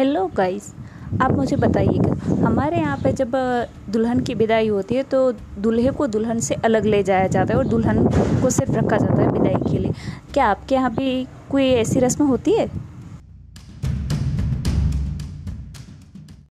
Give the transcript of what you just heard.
Hello guys आप मुझे बताइएगा, हमारे यहाँ पे जब दुल्हन की विदाई होती है तो दूल्हे को दुल्हन से अलग ले जाया जाता है और दुल्हन को सिर्फ़ रखा जाता है विदाई के लिए। क्या आपके यहाँ भी कोई ऐसी रस्म होती है?